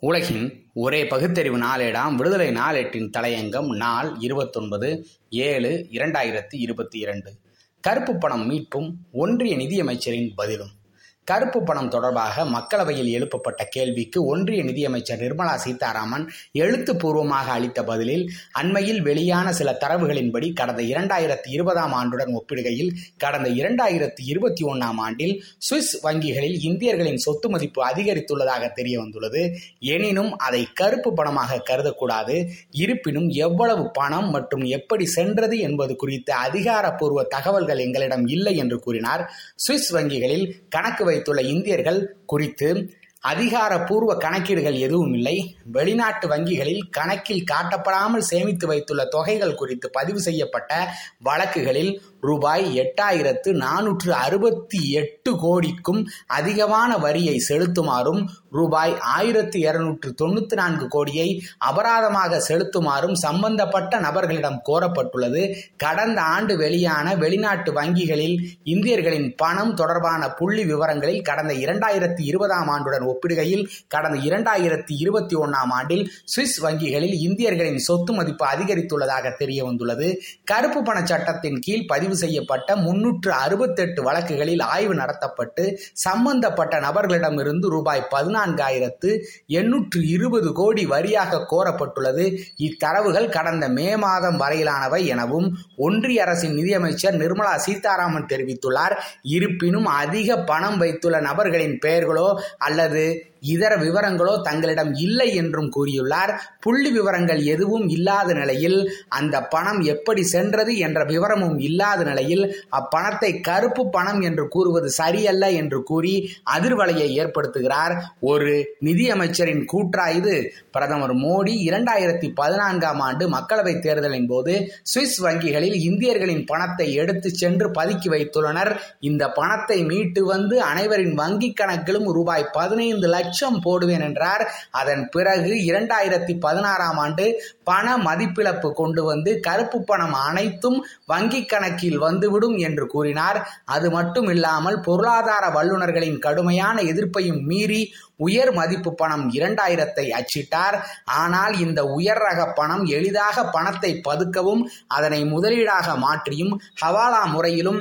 உலகின் ஒரே பகுத்தறிவு நாளேடாம். விடுதலை நாளேட்டின் தலையங்கம் நாள் இருபத்தொன்பது ஏழு இரண்டாயிரத்தி இருபத்தி இரண்டு. கருப்பு பணம் மீட்பும் ஒன்றிய நிதியமைச்சரின் பதிலும். கருப்பு பணம் தொடர்பாக மக்களவையில் எழுப்பப்பட்ட கேள்விக்கு ஒன்றிய நிதியமைச்சர் நிர்மலா சீதாராமன் எழுத்துப்பூர்வமாக அளித்த பதிலில் அண்மையில் வெளியான சில தரவுகளின்படி கடந்த இரண்டாயிரத்தி இருபதாம் ஆண்டுடன் ஒப்பிடுகையில் கடந்த இரண்டாயிரத்தி இருபத்தி ஒன்னாம் ஆண்டில் சுவிஸ் வங்கிகளில் இந்தியர்களின் சொத்து மதிப்பு அதிகரித்துள்ளதாக தெரிய வந்துள்ளது எனினும் அதை கருப்பு பணமாக கருதக்கூடாது. இருப்பினும் எவ்வளவு பணம் மற்றும் எப்படி சென்றது என்பது குறித்த அதிகாரப்பூர்வ தகவல்கள் எங்களிடம் இல்லை என்று கூறினார். சுவிஸ் வங்கிகளில் கணக்கு வைத்துள்ள இந்தியர்கள் குறித்து அதிகாரப்பூர்வ கணக்கீடுகள் எதுவும் இல்லை. வெளிநாட்டு வங்கிகளில் கணக்கில் காட்டப்படாமல் சேமித்து வைத்துள்ள தொகைகள் குறித்து பதிவு செய்யப்பட்ட வழக்குகளில் ரூபாய் எட்டாயிரத்து நானூற்று அறுபத்தி எட்டு கோடிக்கும் அதிகமான வரியை செலுத்துமாறும் ரூபாய் ஆயிரத்து இருநூற்று தொண்ணூத்தி நான்கு கோடியை அபராதமாக செலுத்துமாறும் சம்பந்தப்பட்ட நபர்களிடம் கோரப்பட்டுள்ளது. கடந்த ஆண்டு வெளியான வெளிநாட்டு வங்கிகளில் இந்தியர்களின் பணம் தொடர்பான புள்ளி விவரங்களில் கடந்த இரண்டாயிரத்தி இருபதாம் ஆண்டுடன் ஒப்பிடுகையில் கடந்த இரண்டாயிரத்தி இருபத்தி ஒன்னாம் ஆண்டில் சுவிஸ் வங்கிகளில் இந்தியர்களின் சொத்து மதிப்பு அதிகரித்துள்ளதாக தெரிய வந்துள்ளது கருப்பு பண சட்டத்தின் கீழ் பதிவு செய்யப்பட்ட முன்னூற்று அறுபத்தெட்டு வழக்குகளில் ஆய்வு நடத்தப்பட்டு சம்பந்தப்பட்ட நபர்களிடமிருந்து ரூபாய் பதினான்காயிரத்து எண்ணூற்று இருபது கோடி வரியாக கோரப்பட்டுள்ளது. இத்தரவுகள் கடந்த மே மாதம் வரையிலானவை எனவும் ஒன்றிய அரசின் நிதியமைச்சர் நிர்மலா சீதாராமன் தெரிவித்துள்ளார். இருப்பினும் அதிக பணம் வைத்துள்ள நபர்களின் பெயர்களோ அல்லது இதர விவரங்களோ தங்களிடம் இல்லை என்றும் கூறியுள்ளார். புள்ளி விவரங்கள் எதுவும் இல்லாத நிலையில் அந்த பணம் எப்படி சென்றது என்ற விவரமும் இல்லாத நிலையில் அப்பணத்தை கருப்பு பணம் என்று கூறுவது சரியல்ல என்று கூறி அதிர்வலையை ஏற்படுத்துகிறார். ஒரு நிதியமைச்சரின் கூற்றா இது பிரதமர் மோடி இரண்டாயிரத்தி பதினான்காம் ஆண்டு மக்களவை தேர்தலின் போது சுவிஸ் வங்கிகளில் இந்தியர்களின் பணத்தை எடுத்து சென்று பதுக்கி வைத்துள்ளனர். இந்த பணத்தை மீட்டு வந்து அனைவரின் வங்கிக் கணக்கிலும் ரூபாய் பதினைந்து பதினைந்து லட்சம் போடுவேன் என்றார். அதன் பிறகு இரண்டாயிரத்தி பதினாறாம் ஆண்டு பண மதிப்பிழப்பு கொண்டு வந்து கருப்பு பணம் அனைத்தும் வங்கி கணக்கில் வந்துவிடும் என்று கூறினார். அது மட்டும் இல்லாமல் பொருளாதார வல்லுநர்களின் கடுமையான எதிர்ப்பையும் மீறி உயர் மதிப்பு பணம் இரண்டாயிரத்தை அச்சிட்டார். ஆனால் இந்த உயர் ரக பணம் எளிதாக பணத்தை பதுக்கவும் அதனை முதலீடாக மாற்றியும் ஹவாலா முறையிலும்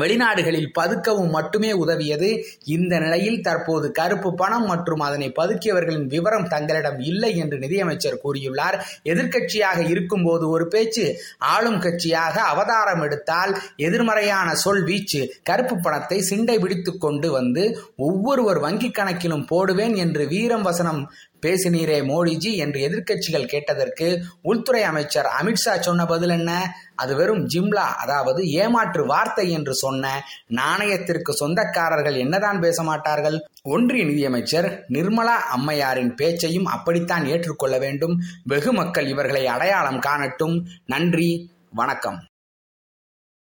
வெளிநாடுகளில் பதுக்கவும் மட்டுமே உதவியது. இந்த நிலையில் தற்போது கருப்பு பணம் மற்றும் அதனை பதுக்கியவர்களின் விவரம் தங்களிடம் இல்லை என்று நிதியமைச்சர் கூறியுள்ளார். எதிர்க்கட்சியாக இருக்கும்போது ஒரு பேச்சு ஆளும் கட்சியாக அவதாரம் எடுத்தால் எதிர்மறையான சொல் வீச்சு கருப்பு பணத்தை சிண்டை பிடித்து கொண்டு வந்து ஒவ்வொருவர் வங்கிக் கணக்கிலும் போடுவேன் என்று வீரம் வசனம் பேசினீரே மோடிஜி என்று எதிர்க்கட்சிகள் கேட்டதற்கு உள்துறை அமைச்சர் அமித்ஷா சொன்ன பதில் என்ன? அது வெறும் ஜிம்லா அதாவது ஏமாற்று வார்த்தை என்று சொன்ன நாணயத்திற்கு சொந்தக்காரர்கள் என்னதான் பேச மாட்டார்கள்? ஒன்றிய நிதியமைச்சர் நிர்மலா அம்மையாரின் பேச்சையும் அப்படித்தான் ஏற்றுக்கொள்ள வேண்டும். வெகு மக்கள் இவர்களை அடையாளம் காணட்டும். நன்றி வணக்கம்.